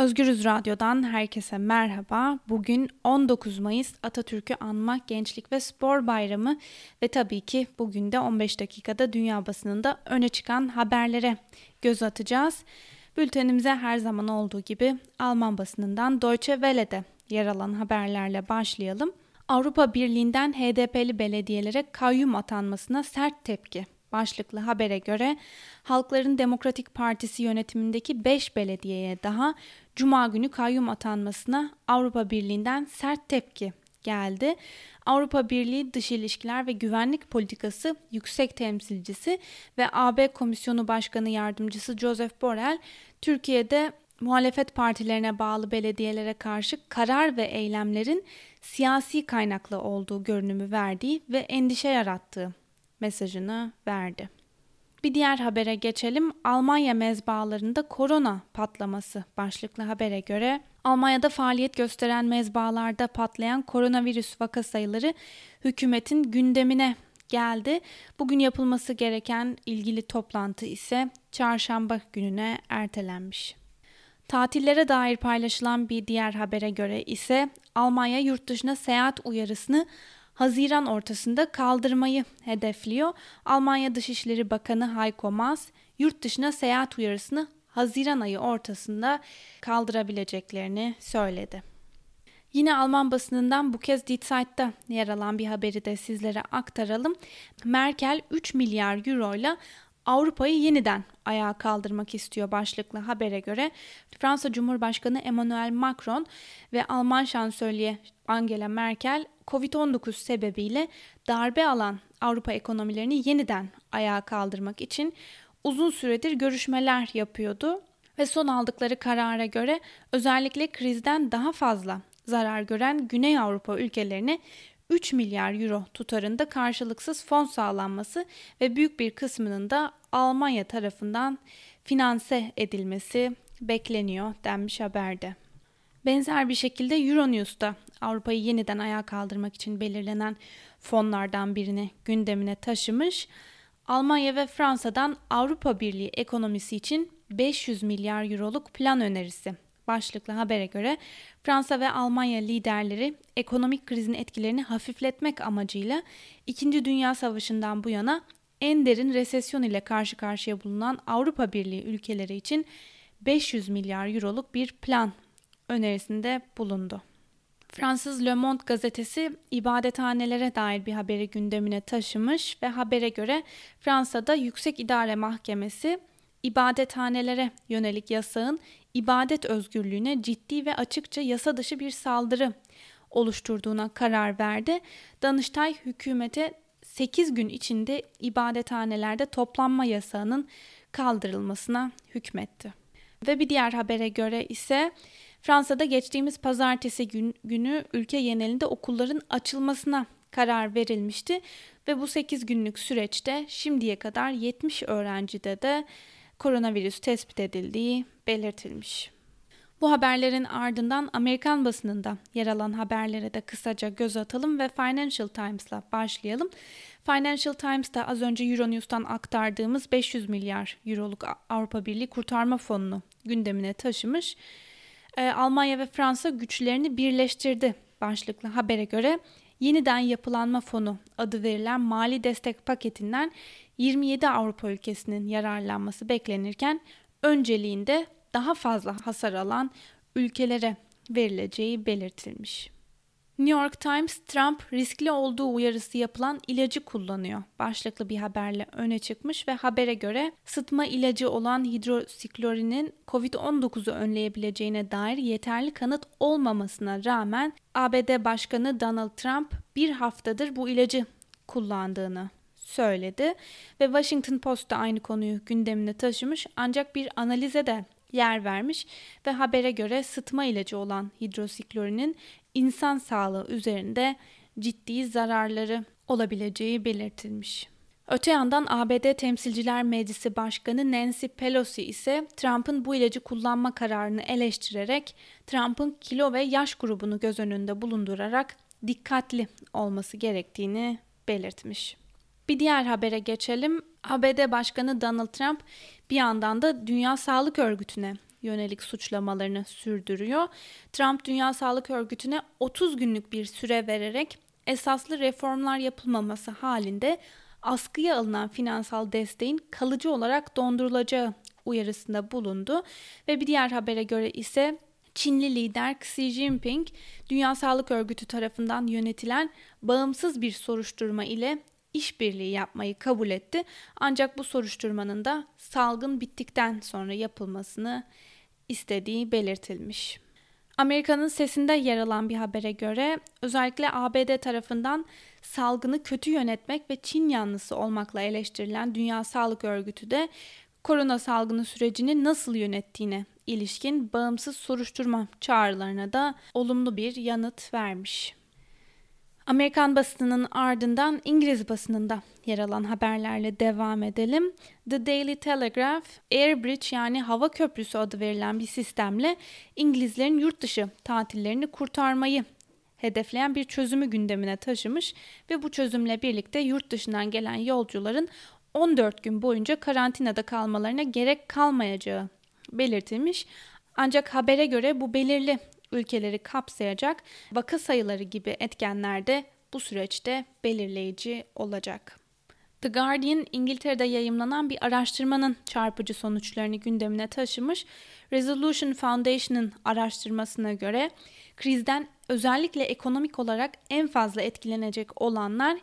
Özgürüz Radyo'dan herkese merhaba. Bugün 19 Mayıs Atatürk'ü anmak Gençlik ve Spor Bayramı ve tabii ki bugün de 15 dakikada dünya basınında öne çıkan haberlere göz atacağız. Bültenimize her zaman olduğu gibi Alman basınından Deutsche Welle'de yer alan haberlerle başlayalım. Avrupa Birliği'nden HDP'li belediyelere kayyum atanmasına sert tepki başlıklı habere göre Halkların Demokratik Partisi yönetimindeki 5 belediyeye daha Cuma günü kayyum atanmasına Avrupa Birliği'nden sert tepki geldi. Avrupa Birliği Dış İlişkiler ve Güvenlik Politikası Yüksek Temsilcisi ve AB Komisyonu Başkanı Yardımcısı Joseph Borrell, Türkiye'de muhalefet partilerine bağlı belediyelere karşı karar ve eylemlerin siyasi kaynaklı olduğu görünümü verdiği ve endişe yarattığı mesajını verdi. Bir diğer habere geçelim. Almanya mezbalarında korona patlaması başlıklı habere göre Almanya'da faaliyet gösteren mezbalarda patlayan koronavirüs vaka sayıları hükümetin gündemine geldi. Bugün yapılması gereken ilgili toplantı ise çarşamba gününe ertelenmiş. Tatillere dair paylaşılan bir diğer habere göre ise Almanya yurt dışına seyahat uyarısını Haziran ortasında kaldırmayı hedefliyor. Almanya Dışişleri Bakanı Heiko Maas yurt dışına seyahat uyarısını Haziran ayı ortasında kaldırabileceklerini söyledi. Yine Alman basınından bu kez Die Zeit'ta yer alan bir haberi de sizlere aktaralım. Merkel 3 milyar euro ile Avrupa'yı yeniden ayağa kaldırmak istiyor başlıklı habere göre. Fransa Cumhurbaşkanı Emmanuel Macron ve Alman şansölye Angela Merkel Covid-19 sebebiyle darbe alan Avrupa ekonomilerini yeniden ayağa kaldırmak için uzun süredir görüşmeler yapıyordu ve son aldıkları karara göre özellikle krizden daha fazla zarar gören Güney Avrupa ülkelerine 3 milyar euro tutarında karşılıksız fon sağlanması ve büyük bir kısmının da Almanya tarafından finanse edilmesi bekleniyor denmiş haberde. Benzer bir şekilde Euronews'ta Avrupa'yı yeniden ayağa kaldırmak için belirlenen fonlardan birini gündemine taşımış. Almanya ve Fransa'dan Avrupa Birliği ekonomisi için 500 milyar euroluk plan önerisi başlıklı habere göre Fransa ve Almanya liderleri ekonomik krizin etkilerini hafifletmek amacıyla 2. Dünya Savaşı'ndan bu yana en derin resesyon ile karşı karşıya bulunan Avrupa Birliği ülkeleri için 500 milyar euroluk bir plan önerisinde bulundu. Fransız Le Monde gazetesi ibadethanelere dair bir haberi gündemine taşımış ve habere göre Fransa'da Yüksek İdare Mahkemesi ibadethanelere yönelik yasağın ibadet özgürlüğüne ciddi ve açıkça yasa dışı bir saldırı oluşturduğuna karar verdi. Danıştay hükümete 8 gün içinde ibadethanelerde toplanma yasağının kaldırılmasına hükmetti. Ve bir diğer habere göre ise Fransa'da geçtiğimiz pazartesi gün, günü ülke genelinde okulların açılmasına karar verilmişti ve bu 8 günlük süreçte şimdiye kadar 70 öğrencide de koronavirüs tespit edildiği belirtilmiş. Bu haberlerin ardından Amerikan basınında yer alan haberlere de kısaca göz atalım ve Financial Times'la başlayalım. Financial Times'ta az önce Euronews'tan aktardığımız 500 milyar euroluk Avrupa Birliği kurtarma fonunu gündemine taşımış. Ee, Almanya ve Fransa güçlerini birleştirdi başlıklı habere göre yeniden yapılanma fonu adı verilen mali destek paketinden 27 Avrupa ülkesinin yararlanması beklenirken önceliğinde daha fazla hasar alan ülkelere verileceği belirtilmiş. New York Times, Trump riskli olduğu uyarısı yapılan ilacı kullanıyor. Başlıklı bir haberle öne çıkmış ve habere göre sıtma ilacı olan hidrosiklorinin COVID-19'u önleyebileceğine dair yeterli kanıt olmamasına rağmen ABD Başkanı Donald Trump bir haftadır bu ilacı kullandığını söyledi ve Washington Post da aynı konuyu gündemine taşımış ancak bir analize de yer vermiş ve habere göre sıtma ilacı olan hidrosiklorinin insan sağlığı üzerinde ciddi zararları olabileceği belirtilmiş. Öte yandan ABD Temsilciler Meclisi Başkanı Nancy Pelosi ise Trump'ın bu ilacı kullanma kararını eleştirerek Trump'ın kilo ve yaş grubunu göz önünde bulundurarak dikkatli olması gerektiğini belirtmiş. Bir diğer habere geçelim. ABD Başkanı Donald Trump bir yandan da Dünya Sağlık Örgütü'ne yönelik suçlamalarını sürdürüyor. Trump Dünya Sağlık Örgütü'ne 30 günlük bir süre vererek esaslı reformlar yapılmaması halinde askıya alınan finansal desteğin kalıcı olarak dondurulacağı uyarısında bulundu ve bir diğer habere göre ise Çinli lider Xi Jinping, Dünya Sağlık Örgütü tarafından yönetilen bağımsız bir soruşturma ile işbirliği yapmayı kabul etti. Ancak bu soruşturmanın da salgın bittikten sonra yapılmasını istediği belirtilmiş. Amerika'nın sesinde yer alan bir habere göre özellikle ABD tarafından salgını kötü yönetmek ve Çin yanlısı olmakla eleştirilen Dünya Sağlık Örgütü de korona salgını sürecini nasıl yönettiğine ilişkin bağımsız soruşturma çağrılarına da olumlu bir yanıt vermiş. Amerikan basınının ardından İngiliz basınında yer alan haberlerle devam edelim. The Daily Telegraph, Airbridge yani hava köprüsü adı verilen bir sistemle İngilizlerin yurt dışı tatillerini kurtarmayı hedefleyen bir çözümü gündemine taşımış ve bu çözümle birlikte yurt dışından gelen yolcuların 14 gün boyunca karantinada kalmalarına gerek kalmayacağı belirtilmiş. Ancak habere göre bu belirli ülkeleri kapsayacak vaka sayıları gibi etkenler de bu süreçte belirleyici olacak. The Guardian İngiltere'de yayımlanan bir araştırmanın çarpıcı sonuçlarını gündemine taşımış. Resolution Foundation'ın araştırmasına göre krizden özellikle ekonomik olarak en fazla etkilenecek olanlar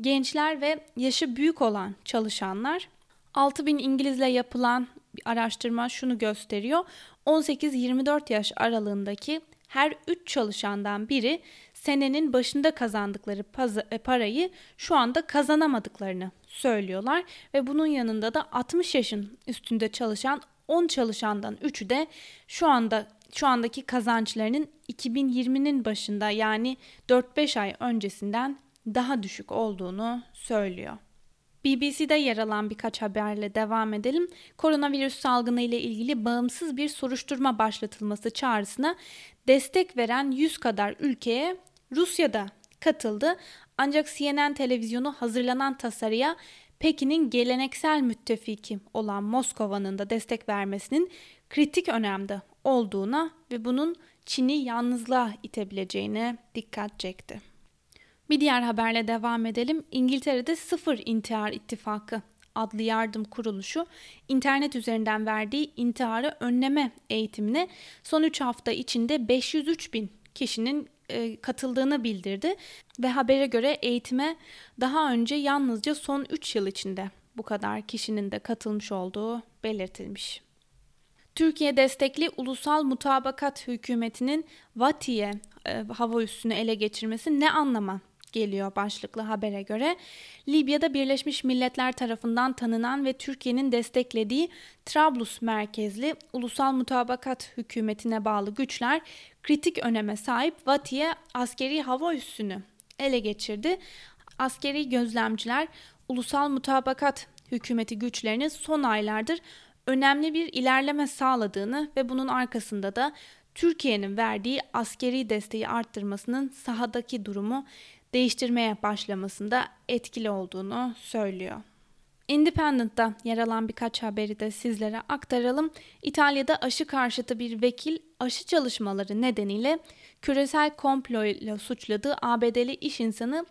gençler ve yaşı büyük olan çalışanlar. 6000 İngilizle yapılan bir araştırma şunu gösteriyor. 18-24 yaş aralığındaki her 3 çalışandan biri senenin başında kazandıkları e, parayı şu anda kazanamadıklarını söylüyorlar ve bunun yanında da 60 yaşın üstünde çalışan 10 çalışandan 3'ü de şu anda şu andaki kazançlarının 2020'nin başında yani 4-5 ay öncesinden daha düşük olduğunu söylüyor. BBC'de yer alan birkaç haberle devam edelim. Koronavirüs salgını ile ilgili bağımsız bir soruşturma başlatılması çağrısına destek veren 100 kadar ülkeye Rusya'da katıldı. Ancak CNN televizyonu hazırlanan tasarıya Pekin'in geleneksel müttefiki olan Moskova'nın da destek vermesinin kritik önemde olduğuna ve bunun Çin'i yalnızlığa itebileceğine dikkat çekti. Bir diğer haberle devam edelim. İngiltere'de Sıfır İntihar İttifakı adlı yardım kuruluşu internet üzerinden verdiği intiharı önleme eğitimine son 3 hafta içinde 503 bin kişinin e, katıldığını bildirdi ve habere göre eğitime daha önce yalnızca son 3 yıl içinde bu kadar kişinin de katılmış olduğu belirtilmiş. Türkiye destekli ulusal mutabakat hükümetinin Vatiye e, hava üssünü ele geçirmesi ne anlama geliyor başlıklı habere göre. Libya'da Birleşmiş Milletler tarafından tanınan ve Türkiye'nin desteklediği Trablus merkezli Ulusal Mutabakat Hükümetine bağlı güçler kritik öneme sahip Vatiye askeri hava üssünü ele geçirdi. Askeri gözlemciler Ulusal Mutabakat Hükümeti güçlerini son aylardır önemli bir ilerleme sağladığını ve bunun arkasında da Türkiye'nin verdiği askeri desteği arttırmasının sahadaki durumu değiştirmeye başlamasında etkili olduğunu söylüyor. Independent'ta yer alan birkaç haberi de sizlere aktaralım. İtalya'da aşı karşıtı bir vekil aşı çalışmaları nedeniyle küresel komplo ile suçladığı ABD'li iş insanı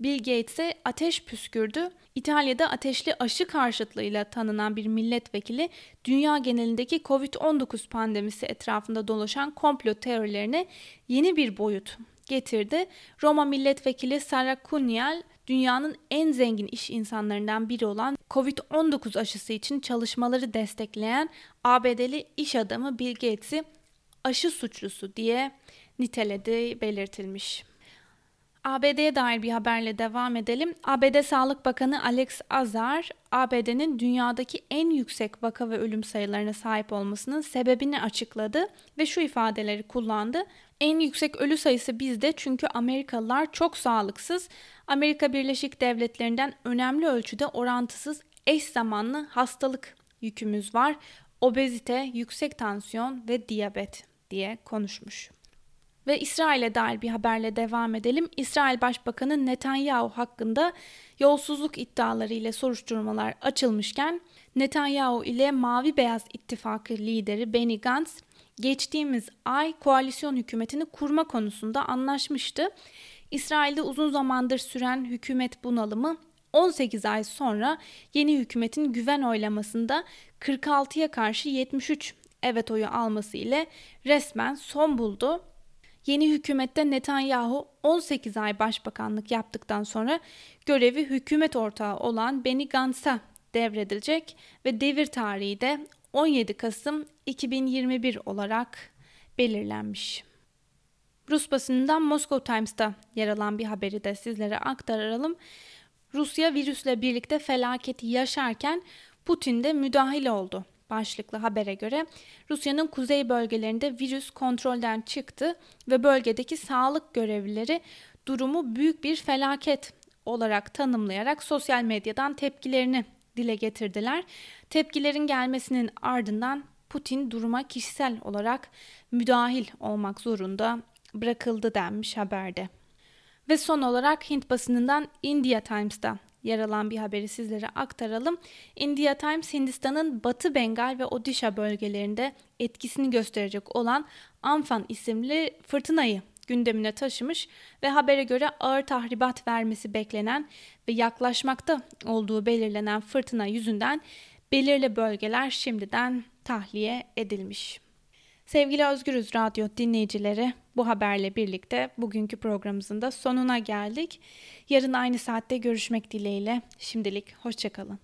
Bill Gates'e ateş püskürdü. İtalya'da ateşli aşı karşıtlığıyla tanınan bir milletvekili dünya genelindeki Covid-19 pandemisi etrafında dolaşan komplo teorilerine yeni bir boyut getirdi. Roma milletvekili Sara Cunial dünyanın en zengin iş insanlarından biri olan Covid-19 aşısı için çalışmaları destekleyen ABD'li iş adamı Bill Gates'i aşı suçlusu diye niteledi belirtilmiş. ABD'ye dair bir haberle devam edelim. ABD Sağlık Bakanı Alex Azar, ABD'nin dünyadaki en yüksek vaka ve ölüm sayılarına sahip olmasının sebebini açıkladı ve şu ifadeleri kullandı. En yüksek ölü sayısı bizde çünkü Amerikalılar çok sağlıksız. Amerika Birleşik Devletleri'nden önemli ölçüde orantısız eş zamanlı hastalık yükümüz var. Obezite, yüksek tansiyon ve diyabet diye konuşmuş. Ve İsrail'e dair bir haberle devam edelim. İsrail Başbakanı Netanyahu hakkında yolsuzluk iddiaları ile soruşturmalar açılmışken Netanyahu ile Mavi Beyaz İttifakı lideri Benny Gantz geçtiğimiz ay koalisyon hükümetini kurma konusunda anlaşmıştı. İsrail'de uzun zamandır süren hükümet bunalımı 18 ay sonra yeni hükümetin güven oylamasında 46'ya karşı 73 evet oyu alması ile resmen son buldu. Yeni hükümette Netanyahu 18 ay başbakanlık yaptıktan sonra görevi hükümet ortağı olan Benny Gantz'a devredilecek ve devir tarihi de 17 Kasım 2021 olarak belirlenmiş. Rus basınından Moscow Times'ta yer alan bir haberi de sizlere aktaralım. Rusya virüsle birlikte felaketi yaşarken Putin de müdahil oldu başlıklı habere göre Rusya'nın kuzey bölgelerinde virüs kontrolden çıktı ve bölgedeki sağlık görevlileri durumu büyük bir felaket olarak tanımlayarak sosyal medyadan tepkilerini dile getirdiler. Tepkilerin gelmesinin ardından Putin duruma kişisel olarak müdahil olmak zorunda bırakıldı denmiş haberde. Ve son olarak Hint basınından India Times'ta yer alan bir haberi sizlere aktaralım. India Times Hindistan'ın Batı Bengal ve Odisha bölgelerinde etkisini gösterecek olan Amphan isimli fırtınayı gündemine taşımış ve habere göre ağır tahribat vermesi beklenen ve yaklaşmakta olduğu belirlenen fırtına yüzünden belirli bölgeler şimdiden tahliye edilmiş. Sevgili Özgürüz Radyo dinleyicileri, bu haberle birlikte bugünkü programımızın da sonuna geldik. Yarın aynı saatte görüşmek dileğiyle. Şimdilik hoşçakalın.